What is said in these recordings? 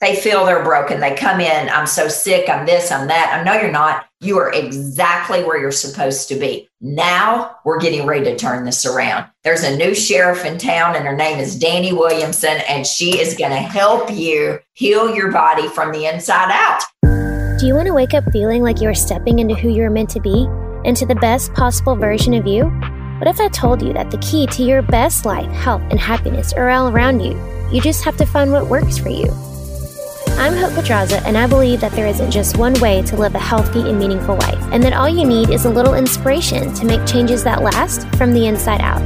they feel they're broken. They come in, I'm so sick, I'm this, I'm that. I know you're not. You are exactly where you're supposed to be. Now we're getting ready to turn this around. There's a new sheriff in town, and her name is Danny Williamson, and she is going to help you heal your body from the inside out. Do you want to wake up feeling like you are stepping into who you are meant to be, into the best possible version of you? What if I told you that the key to your best life, health, and happiness are all around you? You just have to find what works for you. I'm Hope Pedraza, and I believe that there isn't just one way to live a healthy and meaningful life, and that all you need is a little inspiration to make changes that last from the inside out.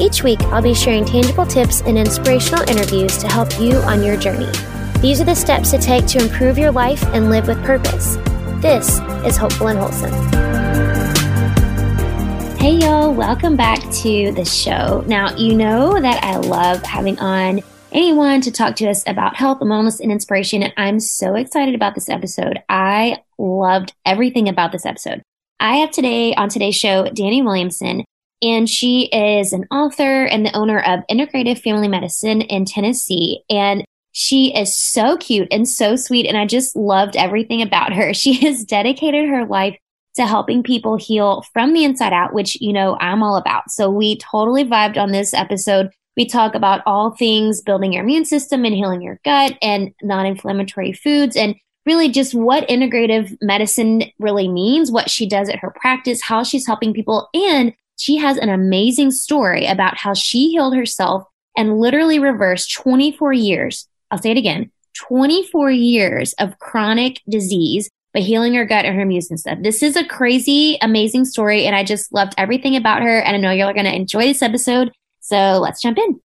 Each week, I'll be sharing tangible tips and inspirational interviews to help you on your journey. These are the steps to take to improve your life and live with purpose. This is Hopeful and Wholesome. Hey, y'all, welcome back to the show. Now, you know that I love having on anyone to talk to us about health, and wellness, and inspiration. And I'm so excited about this episode. I loved everything about this episode. I have today on today's show Danny Williamson, and she is an author and the owner of Integrative Family Medicine in Tennessee. And she is so cute and so sweet. And I just loved everything about her. She has dedicated her life to helping people heal from the inside out, which, you know, I'm all about. So we totally vibed on this episode. We talk about all things building your immune system and healing your gut and non inflammatory foods and really just what integrative medicine really means, what she does at her practice, how she's helping people. And she has an amazing story about how she healed herself and literally reversed 24 years. I'll say it again 24 years of chronic disease by healing her gut and her immune system. This is a crazy, amazing story. And I just loved everything about her. And I know you're going to enjoy this episode. So let's jump in.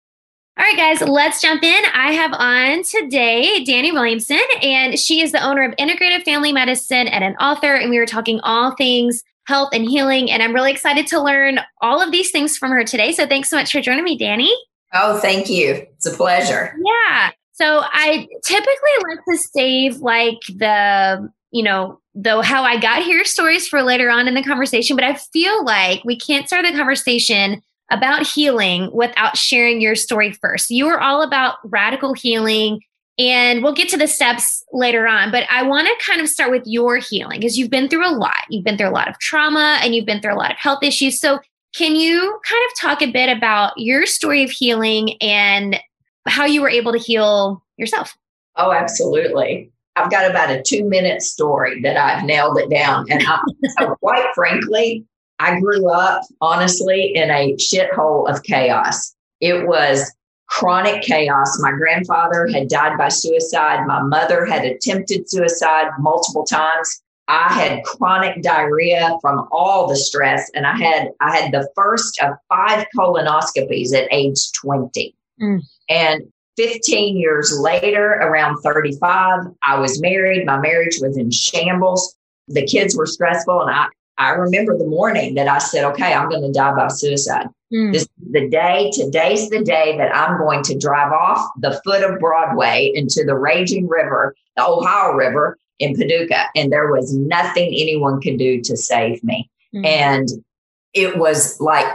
All right, guys, let's jump in. I have on today Danny Williamson, and she is the owner of Integrative Family Medicine and an author. And we were talking all things health and healing. And I'm really excited to learn all of these things from her today. So thanks so much for joining me, Danny. Oh, thank you. It's a pleasure. Yeah. So I typically like to save like the, you know, though how I got here stories for later on in the conversation, but I feel like we can't start the conversation about healing without sharing your story first. You are all about radical healing, and we'll get to the steps later on. But I want to kind of start with your healing because you've been through a lot. You've been through a lot of trauma and you've been through a lot of health issues. So, can you kind of talk a bit about your story of healing and how you were able to heal yourself? Oh, absolutely. I've got about a two minute story that I've nailed it down. And I, quite frankly, I grew up, honestly, in a shithole of chaos. It was chronic chaos. My grandfather had died by suicide. My mother had attempted suicide multiple times. I had chronic diarrhea from all the stress, and I had I had the first of five colonoscopies at age 20. Mm. And 15 years later, around 35, I was married. My marriage was in shambles. The kids were stressful, and I I remember the morning that I said, okay, I'm going to die by suicide. Mm. This the day, today's the day that I'm going to drive off the foot of Broadway into the raging river, the Ohio River in Paducah. And there was nothing anyone could do to save me. Mm. And it was like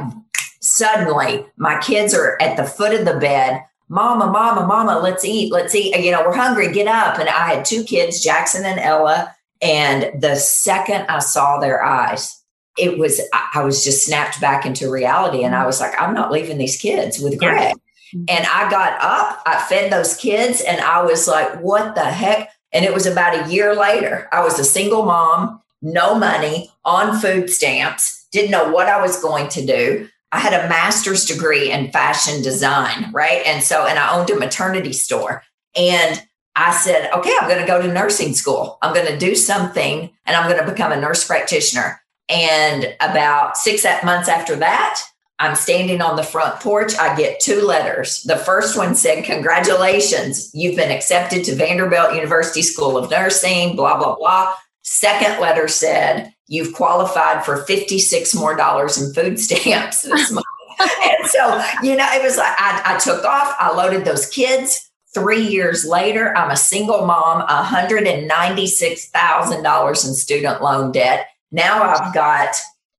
suddenly my kids are at the foot of the bed. Mama, mama, mama, let's eat, let's eat. You know, we're hungry, get up. And I had two kids, Jackson and Ella and the second I saw their eyes, it was, I was just snapped back into reality. And I was like, I'm not leaving these kids with Greg. Mm-hmm. And I got up, I fed those kids, and I was like, what the heck? And it was about a year later. I was a single mom, no money, on food stamps, didn't know what I was going to do. I had a master's degree in fashion design, right? And so, and I owned a maternity store. And I said, okay, I'm going to go to nursing school. I'm going to do something and I'm going to become a nurse practitioner. And about six months after that, I'm standing on the front porch. I get two letters. The first one said, Congratulations, you've been accepted to Vanderbilt University School of Nursing, blah, blah, blah. Second letter said, You've qualified for 56 more dollars in food stamps this month. and so, you know, it was like I, I took off, I loaded those kids Three years later, I'm a single mom, $196,000 in student loan debt. Now I've got,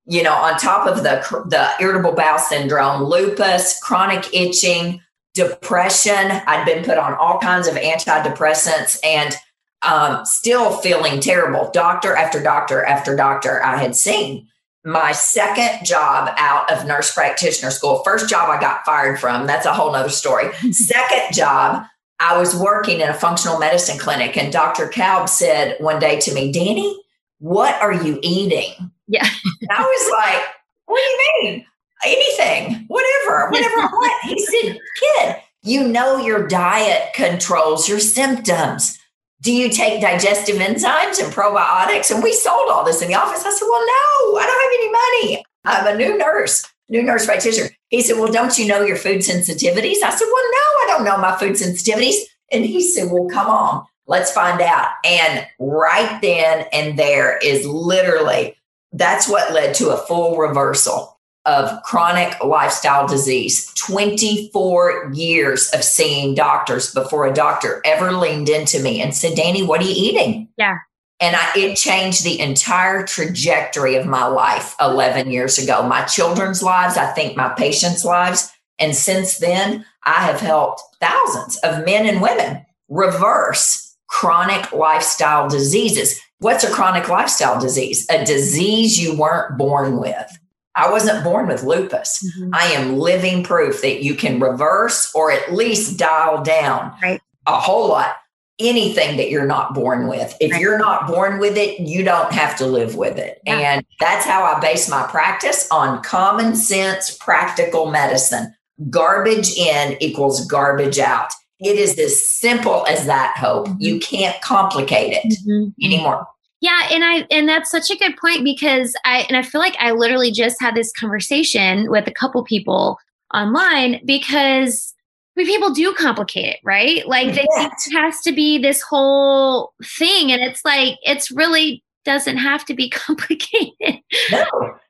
you know, on top of the, the irritable bowel syndrome, lupus, chronic itching, depression. I'd been put on all kinds of antidepressants and um, still feeling terrible. Doctor after doctor after doctor I had seen. My second job out of nurse practitioner school, first job I got fired from, that's a whole nother story. second job, I was working in a functional medicine clinic, and Dr. Kalb said one day to me, Danny, what are you eating? Yeah. I was like, what do you mean? Anything, whatever, whatever I want. He said, kid, you know your diet controls your symptoms. Do you take digestive enzymes and probiotics? And we sold all this in the office. I said, Well, no, I don't have any money. I'm a new nurse, new nurse practitioner. He said, Well, don't you know your food sensitivities? I said, Well, no, I don't know my food sensitivities. And he said, Well, come on, let's find out. And right then and there is literally that's what led to a full reversal of chronic lifestyle disease, 24 years of seeing doctors before a doctor ever leaned into me and said, Danny, what are you eating? Yeah. And I, it changed the entire trajectory of my life 11 years ago, my children's lives, I think my patients' lives. And since then, I have helped thousands of men and women reverse chronic lifestyle diseases. What's a chronic lifestyle disease? A disease you weren't born with. I wasn't born with lupus. Mm-hmm. I am living proof that you can reverse or at least dial down right. a whole lot anything that you're not born with. If you're not born with it, you don't have to live with it. And that's how I base my practice on common sense, practical medicine. Garbage in equals garbage out. It is as simple as that, Hope. Mm-hmm. You can't complicate it mm-hmm. anymore. Yeah, and I and that's such a good point because I and I feel like I literally just had this conversation with a couple people online because I mean, people do complicate it, right? Like yes. it has to be this whole thing, and it's like it's really doesn't have to be complicated. No,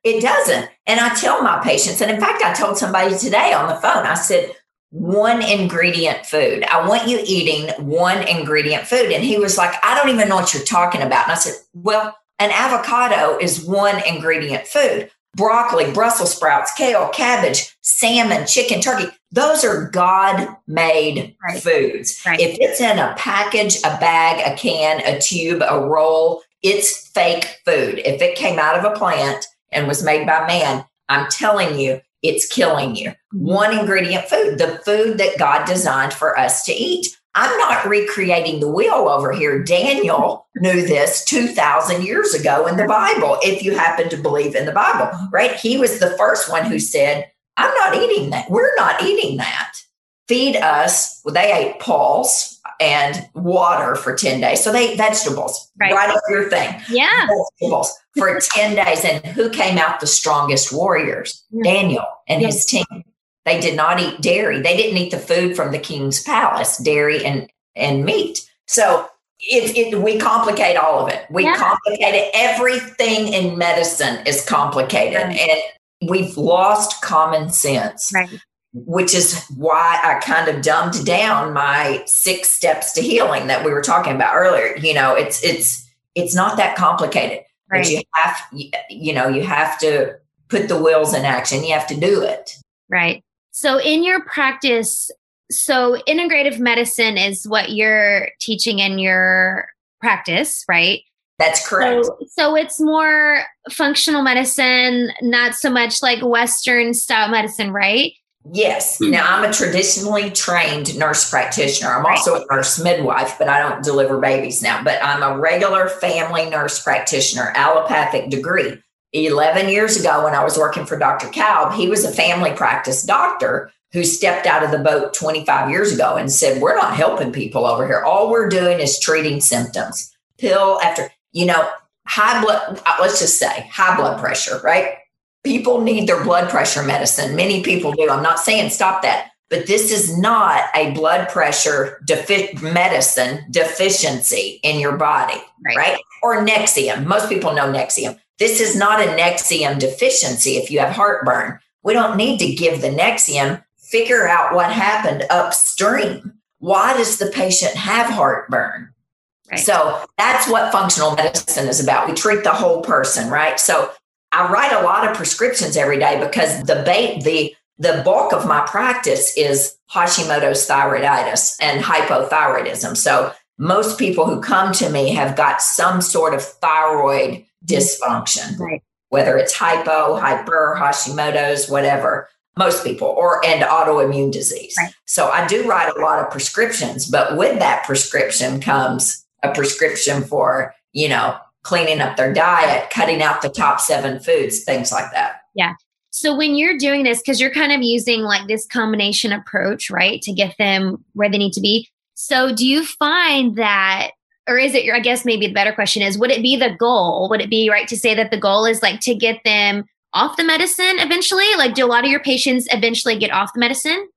it doesn't. And I tell my patients, and in fact, I told somebody today on the phone, I said, one ingredient food. I want you eating one ingredient food. And he was like, I don't even know what you're talking about. And I said, Well, an avocado is one ingredient food. Broccoli, Brussels sprouts, kale, cabbage, salmon, chicken, turkey. Those are God made right. foods. Right. If it's in a package, a bag, a can, a tube, a roll, it's fake food. If it came out of a plant and was made by man, I'm telling you, it's killing you. Mm-hmm. One ingredient food, the food that God designed for us to eat. I'm not recreating the wheel over here. Daniel knew this 2,000 years ago in the Bible, if you happen to believe in the Bible, right? He was the first one who said, I'm not eating that. We're not eating that. Feed us. Well, they ate pulse and water for 10 days. So they ate vegetables, right, right up your thing. Yeah. Vegetables for 10 days. And who came out the strongest warriors? Daniel and yes. his team. They did not eat dairy. They didn't eat the food from the king's palace, dairy and, and meat. So it, it, we complicate all of it. We yeah. complicate it. Everything in medicine is complicated. And we've lost common sense. Right. Which is why I kind of dumbed down my six steps to healing that we were talking about earlier. You know, it's it's it's not that complicated. Right. But you have you know, you have to put the wheels in action. You have to do it. Right. So, in your practice, so integrative medicine is what you're teaching in your practice, right? That's correct. So, so, it's more functional medicine, not so much like Western style medicine, right? Yes. Hmm. Now, I'm a traditionally trained nurse practitioner. I'm also a nurse midwife, but I don't deliver babies now. But I'm a regular family nurse practitioner, allopathic degree. 11 years ago when I was working for Dr. Kalb, he was a family practice doctor who stepped out of the boat 25 years ago and said, We're not helping people over here. All we're doing is treating symptoms. Pill after, you know, high blood, uh, let's just say high blood pressure, right? People need their blood pressure medicine. Many people do. I'm not saying stop that, but this is not a blood pressure defi- medicine deficiency in your body, right. right? Or Nexium. Most people know Nexium. This is not a Nexium deficiency if you have heartburn. We don't need to give the Nexium, figure out what happened upstream. Why does the patient have heartburn? Right. So that's what functional medicine is about. We treat the whole person, right? So I write a lot of prescriptions every day because the bait, the the bulk of my practice is Hashimoto's thyroiditis and hypothyroidism. So most people who come to me have got some sort of thyroid dysfunction, right. whether it's hypo, hyper, Hashimoto's, whatever. Most people, or and autoimmune disease. Right. So I do write a lot of prescriptions, but with that prescription comes a prescription for, you know, cleaning up their diet, cutting out the top seven foods, things like that. Yeah. So when you're doing this, because you're kind of using like this combination approach, right, to get them where they need to be. So do you find that, or is it your, I guess maybe the better question is, would it be the goal? Would it be right to say that the goal is like to get them off the medicine eventually? Like, do a lot of your patients eventually get off the medicine?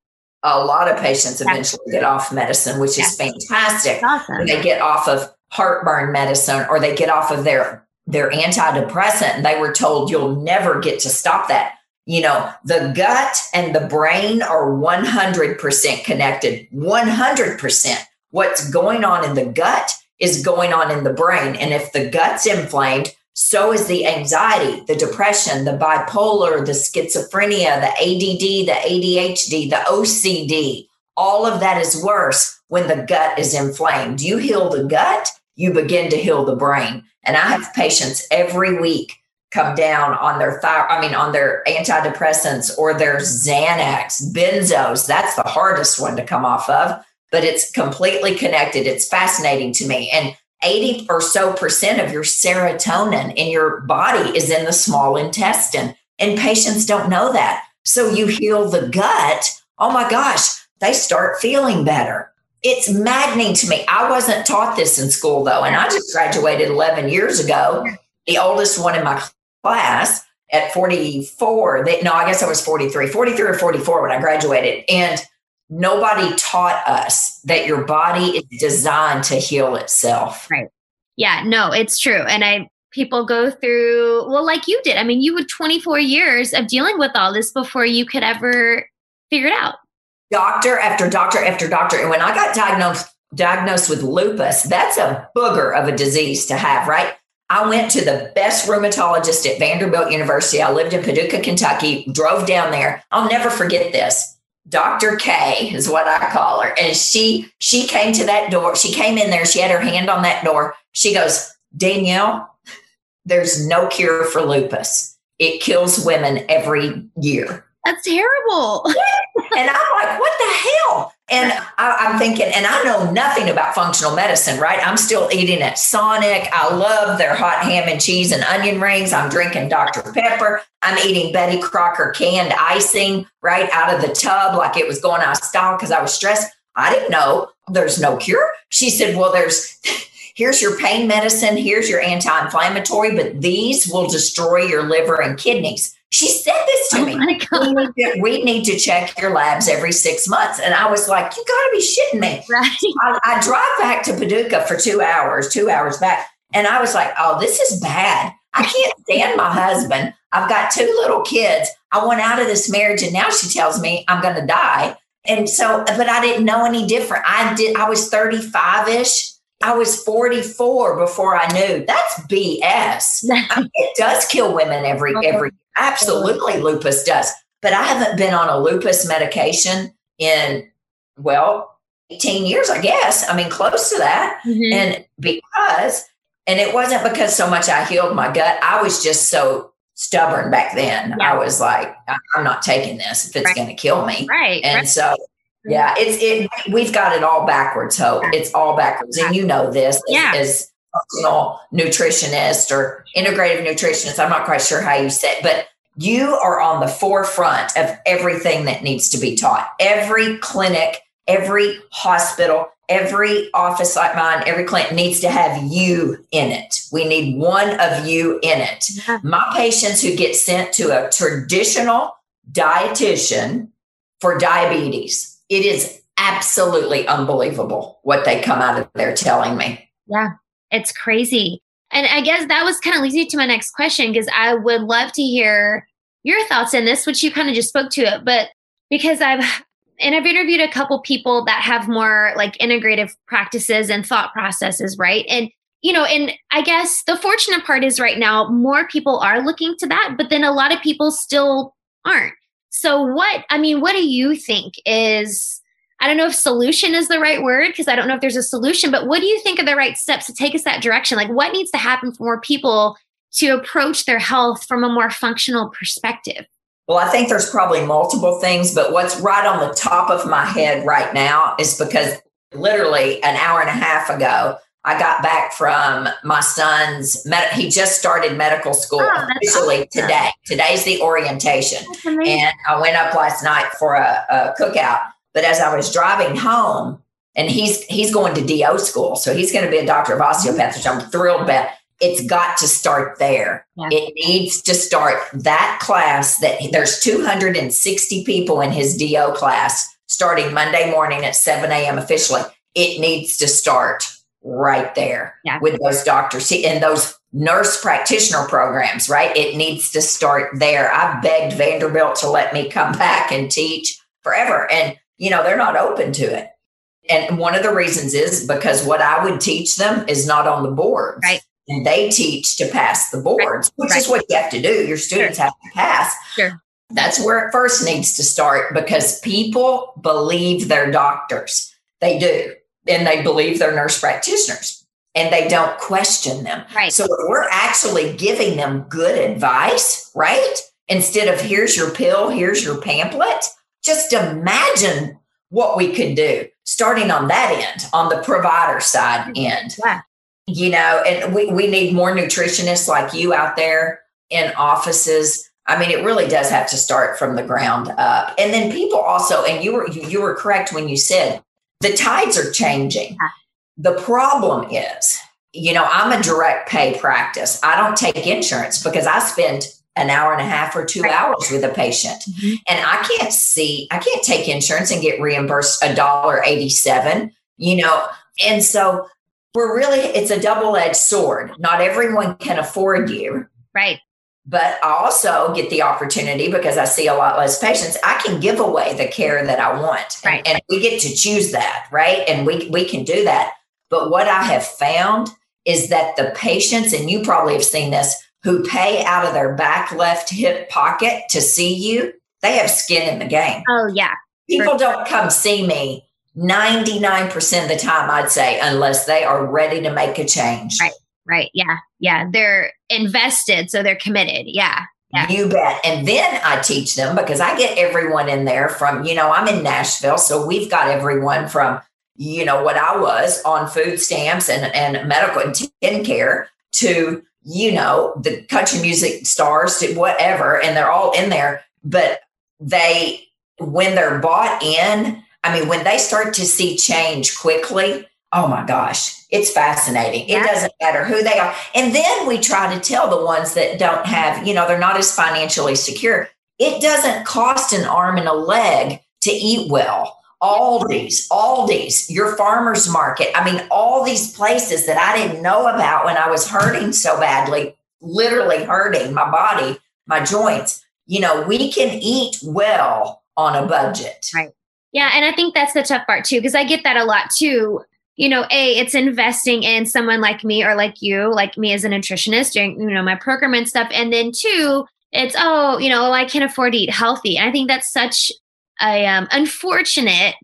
A lot of patients eventually get off medicine, which is fantastic. Awesome. They get off of heartburn medicine or they get off of their their antidepressant and they were told you'll never get to stop that you know, the gut and the brain are 100% connected. 100%. What's going on in the gut is going on in the brain. And if the gut's inflamed, so is the anxiety, the depression, the bipolar, the schizophrenia, the ADD, the ADHD, the OCD. All of that is worse when the gut is inflamed. You heal the gut, you begin to heal the brain. And I have patients every week come down on their thyroid, I mean, on their antidepressants or their Xanax, benzos. That's the hardest one to come off of, but it's completely connected. It's fascinating to me. And 80 or so percent of your serotonin in your body is in the small intestine. And patients don't know that. So you heal the gut. Oh my gosh, they start feeling better. It's maddening to me. I wasn't taught this in school though. And I just graduated 11 years ago. The oldest one in my class at 44. They, no, I guess I was 43, 43 or 44 when I graduated. And nobody taught us that your body is designed to heal itself. Right. Yeah, no, it's true. And I, people go through, well, like you did. I mean, you had 24 years of dealing with all this before you could ever figure it out. Doctor after doctor after doctor. And when I got diagnosed, diagnosed with lupus, that's a booger of a disease to have, right? I went to the best rheumatologist at Vanderbilt University. I lived in Paducah, Kentucky, drove down there. I'll never forget this. Dr. K is what I call her. And she she came to that door. She came in there. She had her hand on that door. She goes, Danielle, there's no cure for lupus. It kills women every year. That's terrible. and I'm like, what the hell? And I, am thinking, and I know nothing about functional medicine, right? I'm still eating at Sonic. I love their hot ham and cheese and onion rings. I'm drinking Dr. Pepper. I'm eating Betty Crocker canned icing right out of the tub like it was going out of style because I was stressed. I didn't know there's no cure. She said, well, there's. Here's your pain medicine. Here's your anti inflammatory, but these will destroy your liver and kidneys. She said this to oh me. We need to, we need, to, check your labs every six months. And I was like, you got to be shitting me. Right. I, I drive back to Paducah for two hours, two hours back. And I was like, oh, this is bad. I can't stand my husband. I've got two little kids. I went out of this marriage and now she tells me I'm going to die. And so, but I didn't know any different. I did, I was 35 ish. I was 44 before I knew that's BS. I mean, it does kill women every, every Absolutely, lupus does. But I haven't been on a lupus medication in, well, 18 years, I guess. I mean, close to that. Mm-hmm. And because, and it wasn't because so much I healed my gut, I was just so stubborn back then. Yeah. I was like, I'm not taking this if it's right. going to kill me. Right. And right. so, yeah, it's it. We've got it all backwards, Hope. It's all backwards, and you know this yeah. as, functional nutritionist or integrative nutritionist. I'm not quite sure how you say it, but you are on the forefront of everything that needs to be taught. Every clinic, every hospital, every office like mine, every clinic needs to have you in it. We need one of you in it. My patients who get sent to a traditional dietitian for diabetes, it is absolutely unbelievable what they come out of there telling me. Yeah. It's crazy. And I guess that was kind of leads me to my next question because I would love to hear your thoughts in this, which you kind of just spoke to it, but because I've and I've interviewed a couple people that have more like integrative practices and thought processes, right? And you know, and I guess the fortunate part is right now more people are looking to that, but then a lot of people still aren't. So, what, I mean, what do you think is, I don't know if solution is the right word because I don't know if there's a solution, but what do you think are the right steps to take us that direction? Like, what needs to happen for more people to approach their health from a more functional perspective? Well, I think there's probably multiple things, but what's right on the top of my head right now is because literally an hour and a half ago, I got back from my son's med- he just started medical school oh, officially awesome. today. Today's the orientation. And I went up last night for a, a, cookout. But as I was driving home, and he's he's going to DO school, so he's going to be a doctor of osteopath, which I'm thrilled about. It's got to start there. Yeah. It needs to start that class that there's 260 people in his DO class starting Monday morning at 7 a.m. officially. It needs to start right there yeah. with those doctors and those nurse practitioner programs, right? It needs to start there. I begged Vanderbilt to let me come back and teach forever. And, you know, they're not open to it. And one of the reasons is because what I would teach them is not on the boards. Right. And they teach to pass the boards, right. which right. is what you have to do. Your students sure. have to pass. Sure. That's where it first needs to start because people believe their doctors. They do and they believe they're nurse practitioners and they don't question them. Right. So we're actually giving them good advice, right? Instead of here's your pill, here's your pamphlet. Just imagine what we could do starting on that end, on the provider side mm-hmm. end. Yeah. You know, and we, we need more nutritionists like you out there in offices. I mean, it really does have to start from the ground up. And then people also, and you were you, you were correct when you said the tides are changing. The problem is, you know, I'm a direct pay practice. I don't take insurance because I spend an hour and a half or two right. hours with a patient. Mm-hmm. And I can't see, I can't take insurance and get reimbursed a dollar 87, you know. And so we're really, it's a double edged sword. Not everyone can afford you. Right but I also get the opportunity because I see a lot less patients. I can give away the care that I want, right. and, and we get to choose that, right? And we we can do that. But what I have found is that the patients, and you probably have seen this, who pay out of their back left hip pocket to see you, they have skin in the game. Oh yeah, people don't come see me 99% of the time, I'd say, unless they are ready to make a change. Right. Right. Yeah. Yeah. They're invested. So they're committed. Yeah. Yeah. You bet. And then I teach them because I get everyone in there from, you know, I'm in Nashville. So we've got everyone from, you know, what I was on food stamps and, and medical and TennCare to, you know, the country music stars to whatever. And they're all in there. But they, when they're bought in, I mean, when they start to see change quickly, oh my gosh, it's fascinating. It doesn't matter who they are. And then we try to tell the ones that don't have, you know, they're not as financially secure. It doesn't cost an arm and a leg to eat well. Aldi's, Aldi's, your farmer's market. I mean, all these places that I didn't know about when I was hurting so badly, literally hurting my body, my joints. You know, we can eat well on a budget. Right. Yeah. And I think that's the tough part too, because I get that a lot too you know, A, it's investing in someone like me or like you, like me as a nutritionist during, you know, my program and stuff. And then two, it's, oh, you know, oh, I can't afford to eat healthy. And I think that's such a um, unfortunate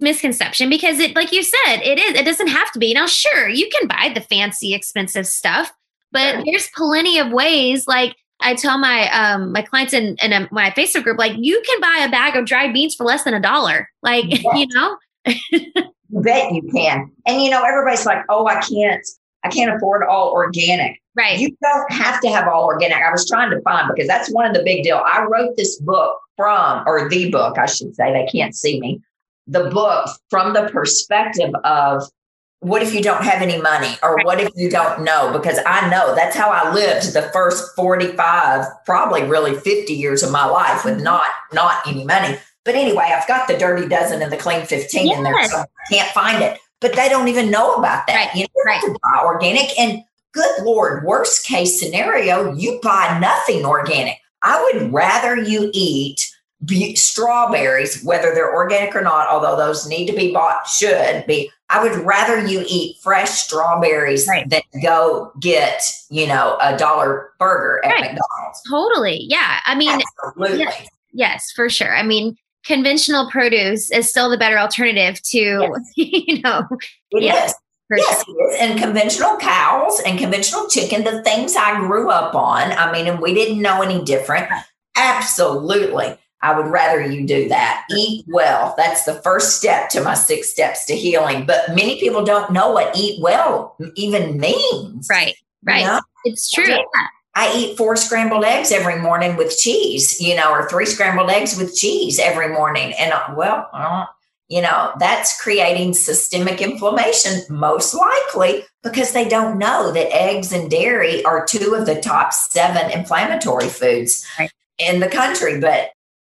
misconception because it, like you said, it is, it doesn't have to be. Now, sure, you can buy the fancy, expensive stuff, but there's plenty of ways like, I tell my um my clients in, in a, my Facebook group, like you can buy a bag of dried beans for less than a dollar. Like, you know, You bet you can. And you know, everybody's like, oh, I can't, I can't afford all organic. Right. You don't have to have all organic. I was trying to find because that's one of the big deal. I wrote this book from, or the book, I should say, they can't see me. The book from the perspective of what if you don't have any money or right. what if you don't know because i know that's how i lived the first 45 probably really 50 years of my life with mm-hmm. not not any money but anyway, I've got the Dirty Dozen and the Clean 15 yes. in there, so I can't find it. But they don't even know about that. Right. You know, right. to buy organic. And good Lord, worst case scenario, you buy nothing organic. I would rather you eat be- strawberries, whether they're organic or not, although those need to be bought, should be. I would rather you eat fresh strawberries right. than go get, you know, a dollar burger at right. McDonald's. Totally. Yeah. I mean, Absolutely. Yeah Yes, for sure. I mean, conventional produce is still the better alternative to, yes. you know, it yes. Is. Yes. And conventional cows and conventional chicken, the things I grew up on. I mean, and we didn't know any different. Absolutely. I would rather you do that. Eat well. That's the first step to my six steps to healing. But many people don't know what eat well even means. Right. Right. You know? It's true. Yeah. I eat four scrambled eggs every morning with cheese, you know, or three scrambled eggs with cheese every morning. And uh, well, uh, you know, that's creating systemic inflammation, most likely because they don't know that eggs and dairy are two of the top seven inflammatory foods right. in the country. But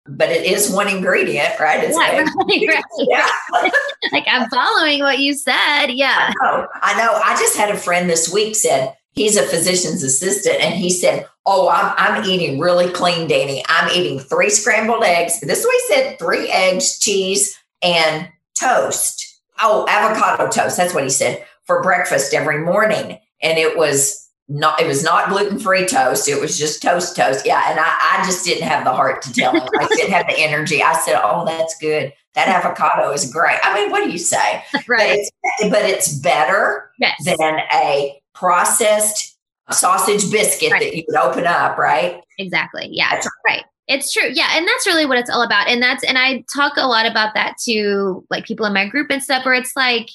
but it is one ingredient, right? It's yeah, right, right. yeah. like I'm following what you said. Yeah. I know. I know. I just had a friend this week said he's a physician's assistant and he said, Oh, I'm, I'm eating really clean, Danny. I'm eating three scrambled eggs. This way said three eggs, cheese, and toast. Oh, avocado toast. That's what he said for breakfast every morning. And it was not it was not gluten-free toast it was just toast toast yeah and I, I just didn't have the heart to tell him i didn't have the energy i said oh that's good that avocado is great i mean what do you say right but it's, but it's better yes. than a processed sausage biscuit right. that you would open up right exactly yeah that's right it's true. Yeah. And that's really what it's all about. And that's, and I talk a lot about that to like people in my group and stuff where it's like,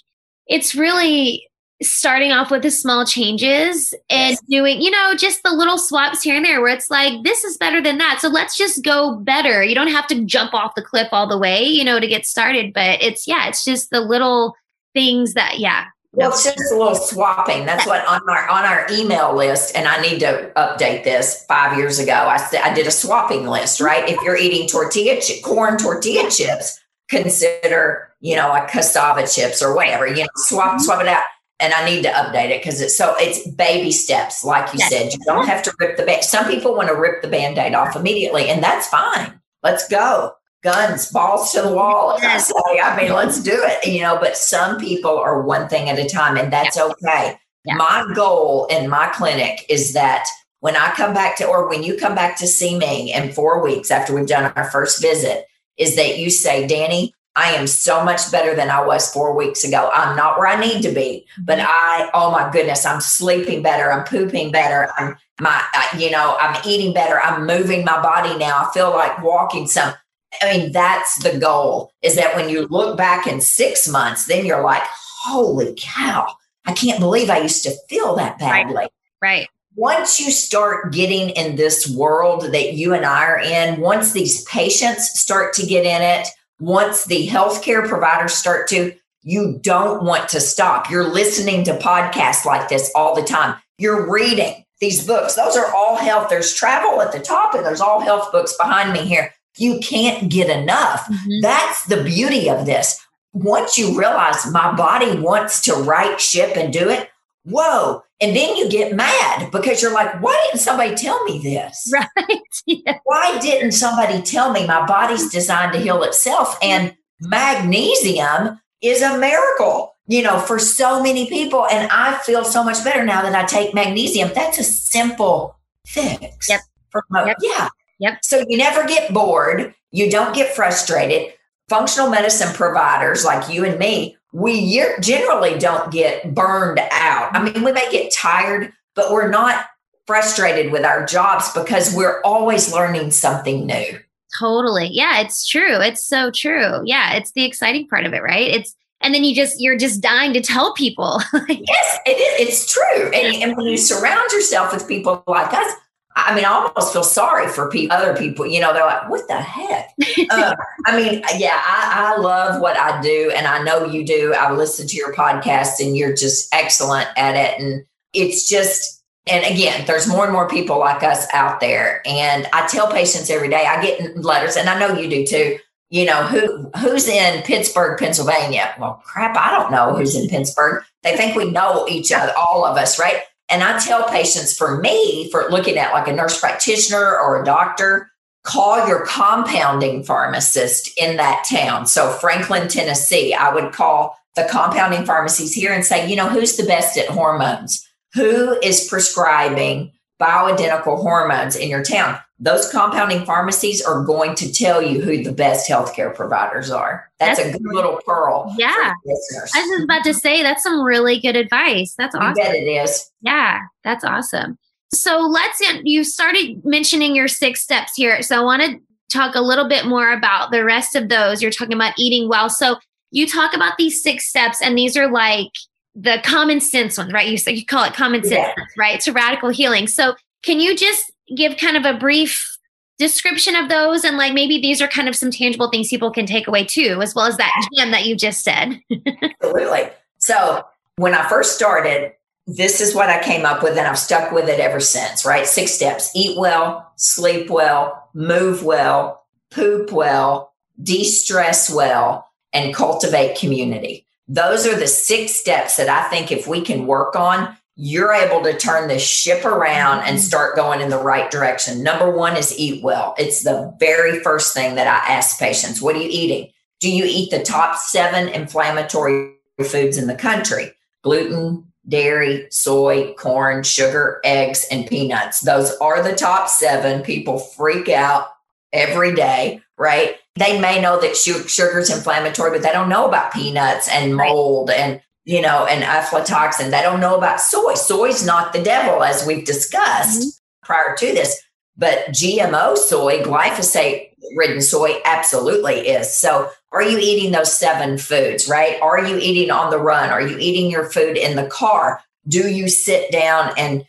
it's really starting off with the small changes and yes. doing, you know, just the little swaps here and there where it's like, this is better than that. So let's just go better. You don't have to jump off the cliff all the way, you know, to get started. But it's, yeah, it's just the little things that, yeah. Well, it's just a little swapping. That's what on our on our email list, and I need to update this. Five years ago, I said I did a swapping list. Right, if you're eating tortilla corn tortilla chips, consider you know like cassava chips or whatever. You know, swap mm-hmm. swap it out and I need to update it because it's so it's baby steps, like you yes. said. You don't have to rip the band. Some people want to rip the band-aid off immediately, and that's fine. Let's go. Guns, balls to the wall. Yes. I, say. I mean, let's do it. You know, but some people are one thing at a time, and that's yeah. okay. Yeah. My goal in my clinic is that when I come back to, or when you come back to see me in four weeks after we've done our first visit, is that you say, Danny, I am so much better than I was four weeks ago. I'm not where I need to be, but mm-hmm. I, oh my goodness, I'm sleeping better. I'm pooping better. I'm my, you know, I'm eating better. I'm moving my body now. I feel like walking some. I mean, that's the goal is that when you look back in six months, then you're like, holy cow, I can't believe I used to feel that badly. Right. right. Once you start getting in this world that you and I are in, once these patients start to get in it, once the healthcare providers start to, you don't want to stop. You're listening to podcasts like this all the time. You're reading these books. Those are all health. There's travel at the top, and there's all health books behind me here. You can't get enough. Mm-hmm. That's the beauty of this. Once you realize my body wants to right ship and do it, whoa. And then you get mad because you're like, why didn't somebody tell me this? Right. Yeah. Why didn't somebody tell me my body's designed to heal itself? And magnesium is a miracle, you know, for so many people. And I feel so much better now that I take magnesium. That's a simple fix. Yep. For yep. Yeah. Yep. So you never get bored. You don't get frustrated. Functional medicine providers like you and me we generally don't get burned out. I mean, we may get tired, but we're not frustrated with our jobs because we're always learning something new. Totally. Yeah, it's true. It's so true. Yeah, it's the exciting part of it, right? It's and then you just you're just dying to tell people. yes, it is. It's true. And, and when you surround yourself with people like us, I mean, I almost feel sorry for people, other people. You know, they're like, "What the heck?" uh, I mean, yeah, I, I love what I do, and I know you do. I listen to your podcast, and you're just excellent at it. And it's just, and again, there's more and more people like us out there. And I tell patients every day. I get letters, and I know you do too. You know who who's in Pittsburgh, Pennsylvania? Well, crap, I don't know who's in Pittsburgh. They think we know each other, all of us, right? And I tell patients for me, for looking at like a nurse practitioner or a doctor, call your compounding pharmacist in that town. So, Franklin, Tennessee, I would call the compounding pharmacies here and say, you know, who's the best at hormones? Who is prescribing bioidentical hormones in your town? Those compounding pharmacies are going to tell you who the best healthcare providers are. That's, that's a good little pearl. Yeah. I was just about to say that's some really good advice. That's awesome. bet it is. Yeah, that's awesome. So let's you started mentioning your six steps here. So I want to talk a little bit more about the rest of those. You're talking about eating well. So you talk about these six steps, and these are like the common sense ones, right? You say you call it common sense, yeah. right? It's a radical healing. So can you just give kind of a brief description of those and like maybe these are kind of some tangible things people can take away too as well as that gem that you just said. Absolutely. So when i first started this is what i came up with and i've stuck with it ever since right? Six steps. Eat well sleep well move well poop well de-stress well and cultivate community. Those are the six steps that i think if we can work on you're able to turn the ship around and mm-hmm. start going in the right direction. Number one is eat well. It's the very first thing that I ask patients What are you eating? Do you eat the top seven inflammatory foods in the country? Gluten, dairy, soy, corn, sugar, eggs, and peanuts. Those are the top seven. People freak out every day, right? They may know that sugar is inflammatory, but they don't know about peanuts and mold and you know, and aflatoxin. They don't know about soy. Soy's not the devil, as we've discussed mm-hmm. prior to this. But GMO soy, glyphosate ridden soy, absolutely is. So, are you eating those seven foods, right? Are you eating on the run? Are you eating your food in the car? Do you sit down and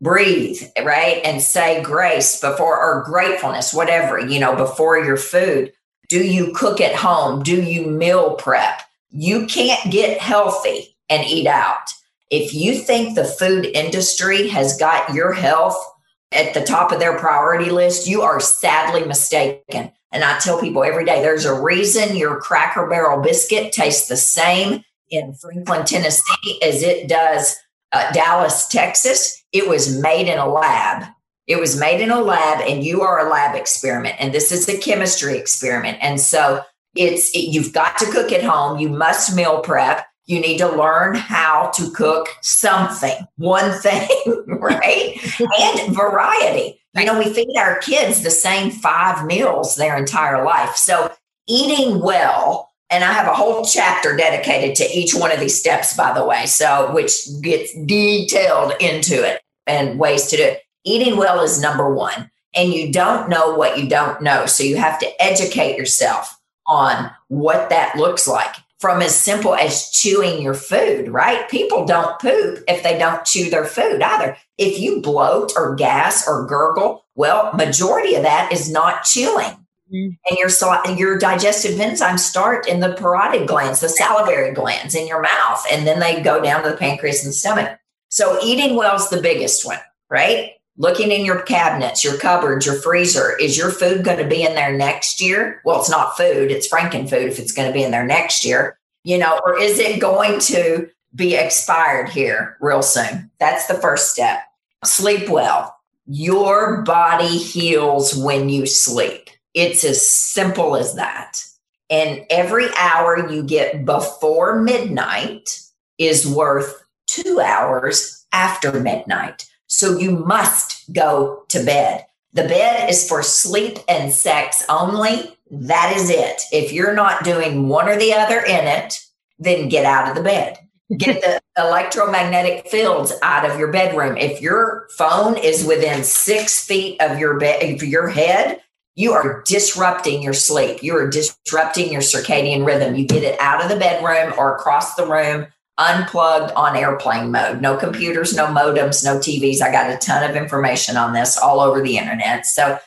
breathe, right? And say grace before or gratefulness, whatever, you know, before your food? Do you cook at home? Do you meal prep? You can't get healthy and eat out. If you think the food industry has got your health at the top of their priority list, you are sadly mistaken. And I tell people every day there's a reason your Cracker Barrel biscuit tastes the same in Franklin, Tennessee as it does uh, Dallas, Texas. It was made in a lab. It was made in a lab, and you are a lab experiment. And this is a chemistry experiment. And so it's it, you've got to cook at home. You must meal prep. You need to learn how to cook something, one thing, right? and variety. You know, we feed our kids the same five meals their entire life. So eating well, and I have a whole chapter dedicated to each one of these steps, by the way. So which gets detailed into it and ways to do it. Eating well is number one. And you don't know what you don't know. So you have to educate yourself on what that looks like from as simple as chewing your food, right? People don't poop if they don't chew their food either. If you bloat or gas or gurgle, well, majority of that is not chewing. Mm-hmm. And your your digestive enzymes start in the parotid glands, the salivary glands in your mouth, and then they go down to the pancreas and stomach. So eating well is the biggest one, right? Looking in your cabinets, your cupboards, your freezer, is your food going to be in there next year? Well, it's not food, it's Franken food if it's going to be in there next year, you know, or is it going to be expired here real soon? That's the first step. Sleep well. Your body heals when you sleep. It's as simple as that. And every hour you get before midnight is worth two hours after midnight. So you must go to bed. The bed is for sleep and sex only. That is it. If you're not doing one or the other in it, then get out of the bed. Get the electromagnetic fields out of your bedroom. If your phone is within six feet of your bed, of your head, you are disrupting your sleep. You are disrupting your circadian rhythm. You get it out of the bedroom or across the room unplugged on airplane mode. No computers, no modems, no TVs. I got a ton of information on this all over the internet. So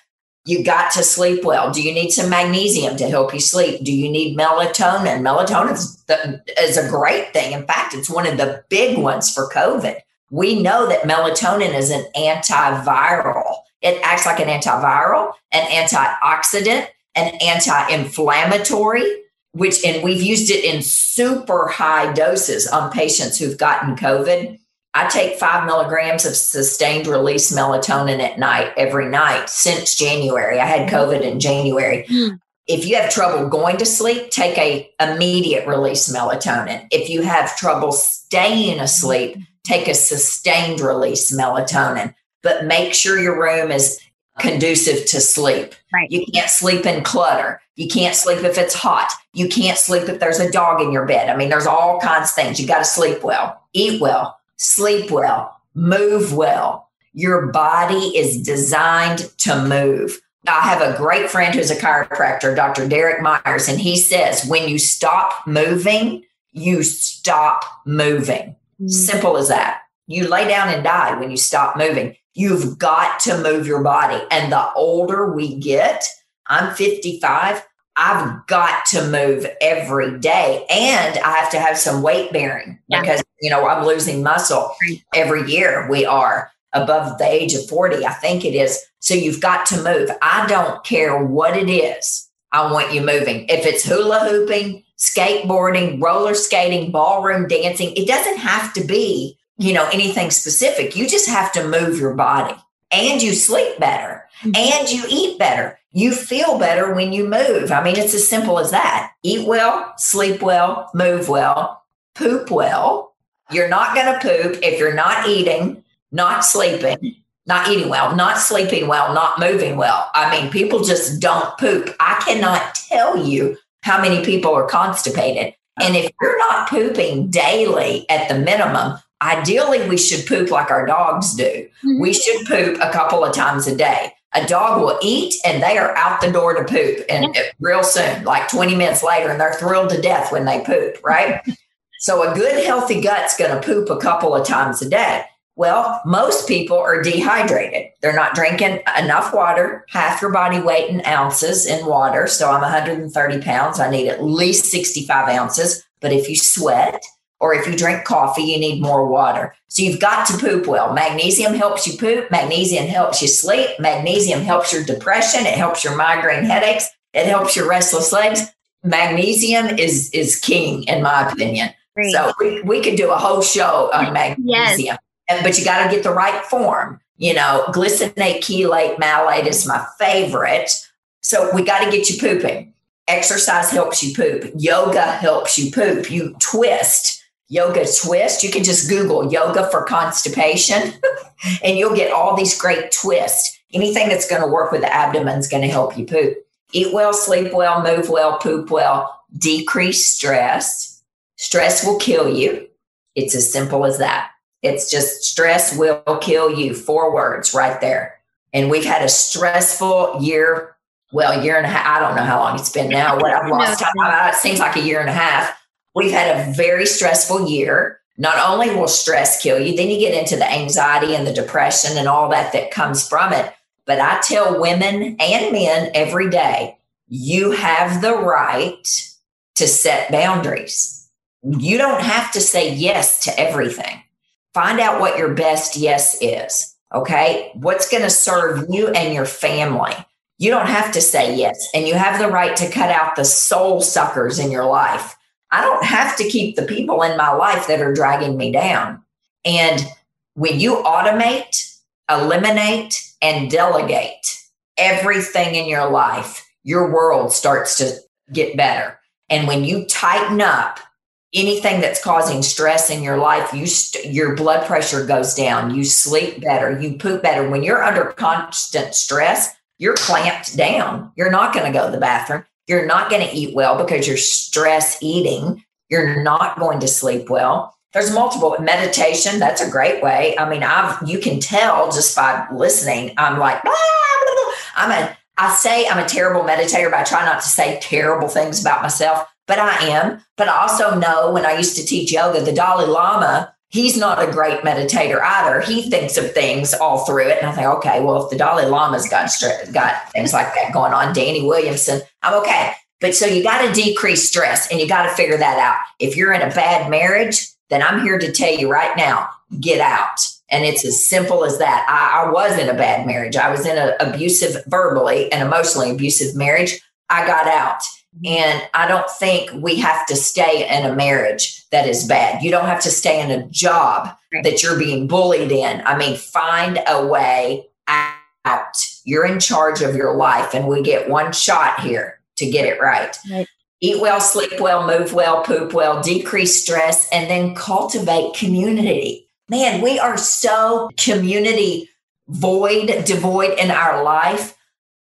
you got to sleep well. Do you need some magnesium to help you sleep? Do you need melatonin? Melatonin is, the, is a great thing. In fact, it's one of the big ones for COVID. We know that melatonin is an antiviral. It acts like an antiviral, an antioxidant, an anti inflammatory which and we've used it in super high doses on patients who've gotten COVID. I take five milligrams of sustained release melatonin at night every night since January. I had COVID in January. Mm. If you have trouble going to sleep, take a immediate release melatonin. If you have trouble staying asleep, take a sustained release melatonin. But make sure your room is conducive to sleep. Right. You can't sleep in clutter. You can't sleep if it's hot. You can't sleep if there's a dog in your bed. I mean, there's all kinds of things. You got to sleep well, eat well, sleep well, move well. Your body is designed to move. I have a great friend who's a chiropractor, Dr. Derek Myers, and he says when you stop moving, you stop moving. Mm-hmm. Simple as that. You lay down and die when you stop moving. You've got to move your body. And the older we get, I'm 55, I've got to move every day. And I have to have some weight bearing yeah. because, you know, I'm losing muscle every year. We are above the age of 40, I think it is. So you've got to move. I don't care what it is. I want you moving. If it's hula hooping, skateboarding, roller skating, ballroom dancing, it doesn't have to be you know, anything specific. You just have to move your body and you sleep better mm-hmm. and you eat better. You feel better when you move. I mean, it's as simple as that. Eat well, sleep well, move well, poop well. You're not going to poop if you're not eating, not sleeping, not eating well, not sleeping well, not moving well. I mean, people just don't poop. I cannot tell you how many people are constipated. And if you're not pooping daily at the minimum, Ideally, we should poop like our dogs do. Mm-hmm. We should poop a couple of times a day. A dog will eat and they are out the door to poop and yeah. real soon, like 20 minutes later, and they're thrilled to death when they poop, right? so a good healthy gut's going to poop a couple of times a day. Well, most people are dehydrated. They're not drinking enough water, half your body weight in ounces in water. So I'm 130 pounds. I need at least 65 ounces. But if you sweat, or if you drink coffee, you need more water. So you've got to poop well. Magnesium helps you poop. Magnesium helps you sleep. Magnesium helps your depression. It helps your migraine headaches. It helps your restless legs. Magnesium is is king in my opinion. Great. So we, we could do a whole show on magnesium, yes. but you got to get the right form. You know, glycinate, chelate, malate is my favorite. So we got to get you pooping. Exercise helps you poop. Yoga helps you poop. You twist yoga twist. You can just Google yoga for constipation and you'll get all these great twists. Anything that's going to work with the abdomen is going to help you poop. Eat well, sleep well, move well, poop well, decrease stress. Stress will kill you. It's as simple as that. It's just stress will kill you. Four words right there. And we've had a stressful year. Well, year and a half. I don't know how long it's been now. What I've lost time. It seems like a year and a half We've had a very stressful year. Not only will stress kill you, then you get into the anxiety and the depression and all that that comes from it. But I tell women and men every day, you have the right to set boundaries. You don't have to say yes to everything. Find out what your best yes is. Okay. What's going to serve you and your family? You don't have to say yes. And you have the right to cut out the soul suckers in your life I don't have to keep the people in my life that are dragging me down. And when you automate, eliminate, and delegate everything in your life, your world starts to get better. And when you tighten up anything that's causing stress in your life, you st- your blood pressure goes down, you sleep better, you poop better. When you're under constant stress, you're clamped down. You're not going to go to the bathroom. You're not going to eat well because you're stress eating. You're not going to sleep well. There's multiple meditation. That's a great way. I mean, I've you can tell just by listening. I'm like, ah, blah, blah, blah. I'm a. I say I'm a terrible meditator, but I try not to say terrible things about myself. But I am. But I also know when I used to teach yoga, the Dalai Lama he's not a great meditator either. He thinks of things all through it. And I think, okay, well, if the Dalai Lama's got, got things like that going on, Danny Williamson, I'm okay. But so you got to decrease stress and you got to figure that out. If you're in a bad marriage, then I'm here to tell you right now, get out. And it's as simple as that. I, I was in a bad marriage. I was in an abusive, verbally and emotionally abusive marriage. I got out. And I don't think we have to stay in a marriage that is bad. You don't have to stay in a job right. that you're being bullied in. I mean, find a way out. You're in charge of your life, and we get one shot here to get it right. right. Eat well, sleep well, move well, poop well, decrease stress, and then cultivate community. Man, we are so community void, devoid in our life,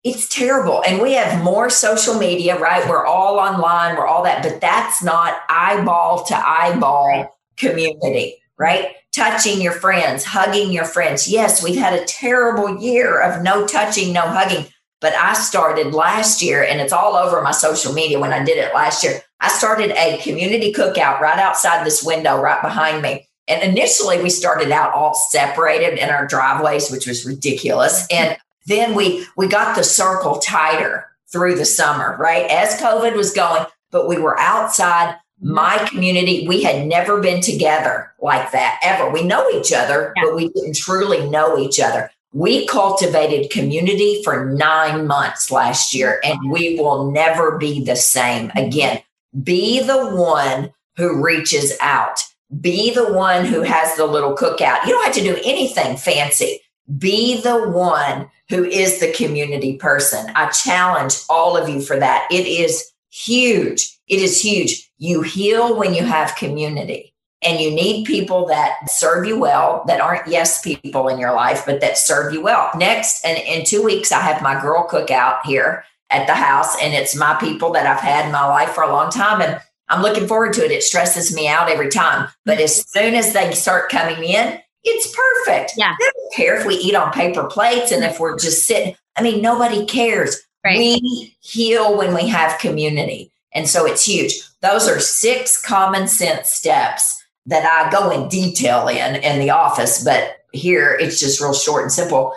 it's terrible. And we have more social media, right? We're all online, we're all that, but that's not eyeball to eyeball community, right? Touching your friends, hugging your friends. Yes, we've had a terrible year of no touching, no hugging. But I started last year, and it's all over my social media when I did it last year. I started a community cookout right outside this window, right behind me. And initially, we started out all separated in our driveways, which was ridiculous. And then we we got the circle tighter through the summer, right? As COVID was going, but we were outside. Mm-hmm. My community, we had never been together like that ever. We know each other, yeah. but we didn't truly know each other. We cultivated community for nine months last year, and we will never be the same again. Be the one who reaches out. Be the one who has the little cookout. You don't have to do anything fancy. Be the one who is the community person. I challenge all of you for that. It is huge. It is huge. You heal when you have community and you need people that serve you well, that aren't yes people in your life, but that serve you well. Next, and in two weeks, I have my girl cookout here at the house, and it's my people that I've had in my life for a long time. And I'm looking forward to it. It stresses me out every time. But as soon as they start coming in, it's perfect. Yeah. They don't care if we eat on paper plates and if we're just sitting. I mean, nobody cares. Right. We heal when we have community. And so it's huge. Those are six common sense steps that I go in detail in in the office, but here it's just real short and simple.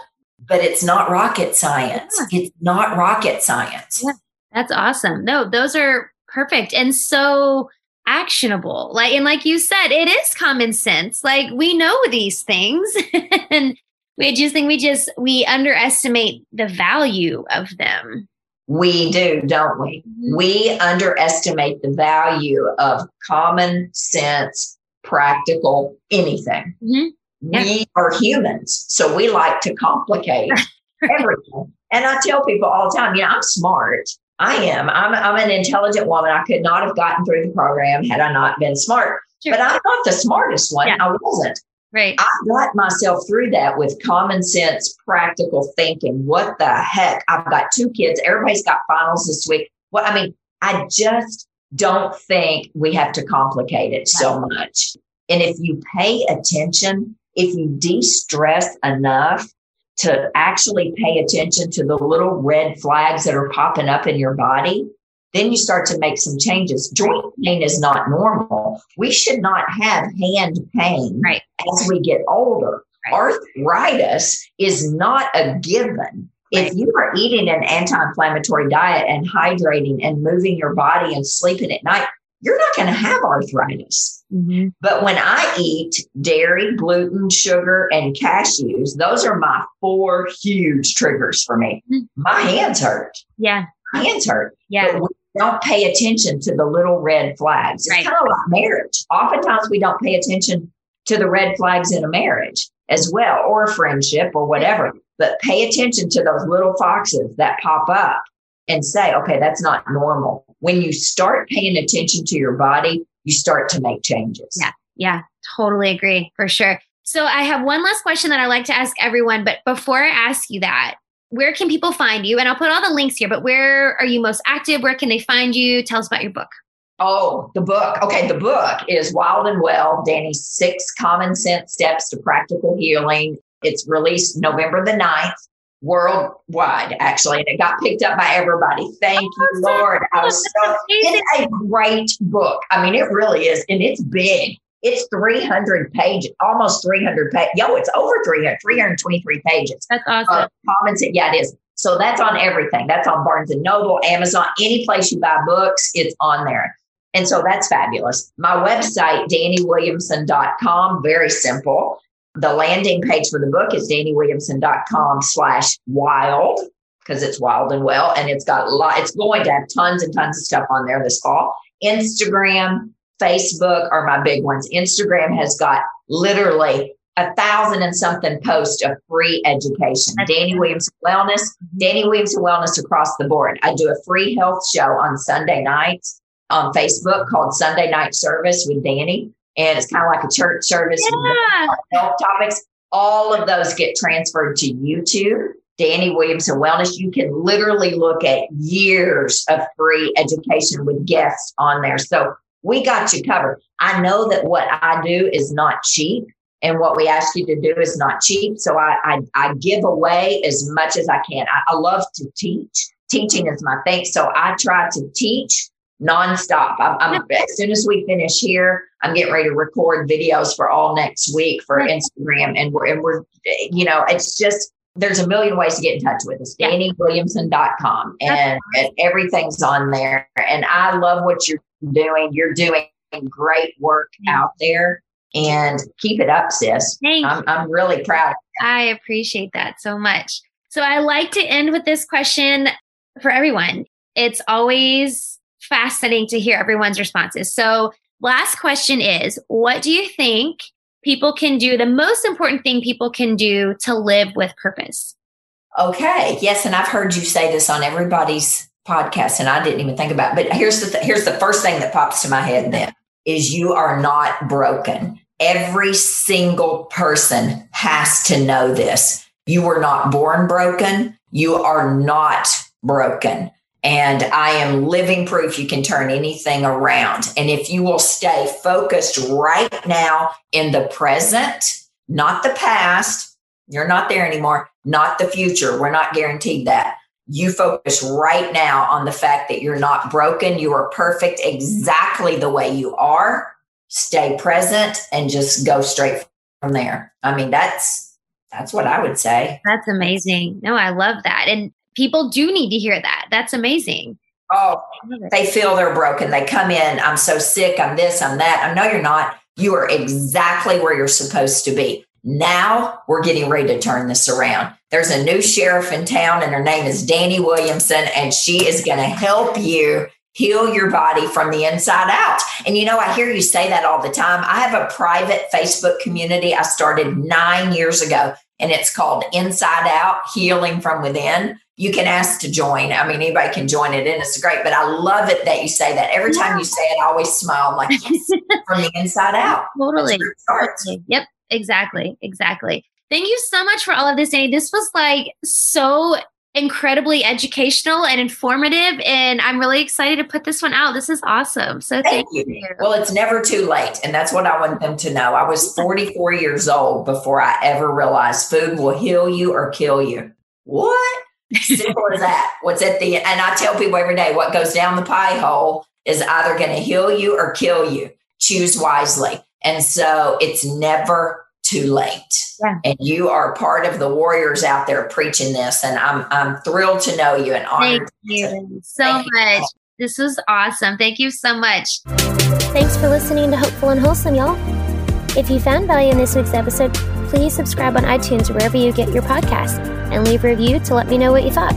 But it's not rocket science. Yeah. It's not rocket science. Yeah. That's awesome. No, those are perfect and so actionable. Like and like you said, it is common sense. Like we know these things and we just think we just we underestimate the value of them. We do, don't we? Mm-hmm. We underestimate the value of common sense, practical anything. Mm-hmm. Yeah. We are humans, so we like to complicate everything. And I tell people all the time, you know, I'm smart. I am. I'm, I'm an intelligent woman. I could not have gotten through the program had I not been smart. Sure. But I'm not the smartest one. Yeah. I wasn't. Right. I got myself through that with common sense, practical thinking. What the heck? I've got two kids. Everybody's got finals this week. Well, I mean, I just don't think we have to complicate it so much. And if you pay attention, if you de stress enough, to actually pay attention to the little red flags that are popping up in your body, then you start to make some changes. Joint pain is not normal. We should not have hand pain right. as we get older. Right. Arthritis is not a given. Right. If you are eating an anti inflammatory diet and hydrating and moving your body and sleeping at night, you're not going to have arthritis. Mm-hmm. But when I eat dairy, gluten, sugar, and cashews, those are my four huge triggers for me. Mm-hmm. My hands hurt. Yeah. My hands hurt. Yeah. But we don't pay attention to the little red flags. It's right. kind of like marriage. Oftentimes we don't pay attention to the red flags in a marriage as well, or a friendship or whatever. But pay attention to those little foxes that pop up and say, okay, that's not normal. When you start paying attention to your body, you start to make changes. Yeah. Yeah. Totally agree for sure. So I have one last question that I like to ask everyone. But before I ask you that, where can people find you? And I'll put all the links here, but where are you most active? Where can they find you? Tell us about your book. Oh, the book. Okay, the book is Wild and Well Danny's Six Common Sense Steps to Practical Healing. It's released November the 9th worldwide, actually, and it got picked up by everybody. Thank you, Lord. I was so, it's a great book. I mean, it really is, and it's big. It's 300 pages, almost 300 pages. Yo, it's over 300, 323 pages. That's awesome. Comments, yeah, it is. So that's on everything. That's on Barnes and Noble, Amazon, any place you buy books, it's on there. And so that's fabulous. My website, dannywilliamson.com, very simple the landing page for the book is dannywilliamson.com slash wild because it's wild and well and it's got a lot it's going to have tons and tons of stuff on there this fall. Instagram facebook are my big ones. Instagram has got literally a thousand and something posts of free education. Mm-hmm. Danny Williams wellness danny Williams wellness across the board. I do a free health show on sunday nights on facebook called sunday night service with danny and it's kind of like a church service yeah. health topics. all of those get transferred to YouTube. Danny Williams Williamson Wellness. You can literally look at years of free education with guests on there. So we got you covered. I know that what I do is not cheap and what we ask you to do is not cheap. So I, I, I give away as much as I can. I, I, love to teach. Teaching is my thing. So I try to teach nonstop. I'm, I'm, as soon as we finish here, I'm getting ready to record videos for all next week for Instagram, and we're and we're you know it's just there's a million ways to get in touch with us. Yeah. DannyWilliamson.com and, and everything's on there. And I love what you're doing. You're doing great work out there and keep it up, sis. Thank I'm, I'm really proud. I appreciate that so much. So I like to end with this question for everyone. It's always fascinating to hear everyone's responses. So, last question is what do you think people can do, the most important thing people can do to live with purpose? Okay. Yes, and I've heard you say this on everybody's podcast and I didn't even think about it. But here's the th- here's the first thing that pops to my head then is you are not broken. Every single person has to know this. You were not born broken. You are not broken. And I am living proof you can turn anything around. And if you will stay focused right now in the present, not the past, you're not there anymore, not the future. We're not guaranteed that. You focus right now on the fact that you're not broken. You are perfect exactly the way you are. Stay present and just go straight from there. I mean, that's that's what I would say. That's amazing. No, I love that. And people do need to hear that. That's amazing. Oh, they feel they're broken. They come in, I'm so sick, I'm this, I'm that. Oh, I know you're not. You are exactly where you're supposed to be. Now we're getting ready to turn this around. There's a new sheriff in town, and her name is Danny Williamson, and she is going to help you heal your body from the inside out. And you know, I hear you say that all the time. I have a private Facebook community I started nine years ago, and it's called Inside Out Healing from Within you can ask to join. I mean, anybody can join it and it's great. But I love it that you say that. Every time you say it, I always smile. I'm like, yes, from the inside out. Totally. totally. Yep. Exactly. Exactly. Thank you so much for all of this, Annie. This was like so incredibly educational and informative. And I'm really excited to put this one out. This is awesome. So thank, thank you. you. Well, it's never too late. And that's what I want them to know. I was 44 years old before I ever realized food will heal you or kill you. What? Simple as that. What's at the and I tell people every day what goes down the pie hole is either going to heal you or kill you. Choose wisely. And so it's never too late. Yeah. And you are part of the warriors out there preaching this. And I'm I'm thrilled to know you and honored. Thank you so thank much. You. This was awesome. Thank you so much. Thanks for listening to Hopeful and Wholesome, y'all. If you found value in this week's episode, please subscribe on iTunes wherever you get your podcasts and leave a review to let me know what you thought.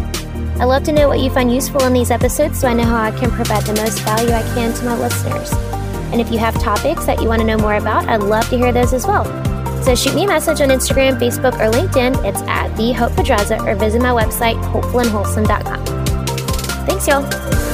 I love to know what you find useful in these episodes so I know how I can provide the most value I can to my listeners. And if you have topics that you want to know more about, I'd love to hear those as well. So shoot me a message on Instagram, Facebook, or LinkedIn. It's at the Hope Pedraza or visit my website, hopefulandwholesome.com. Thanks, y'all.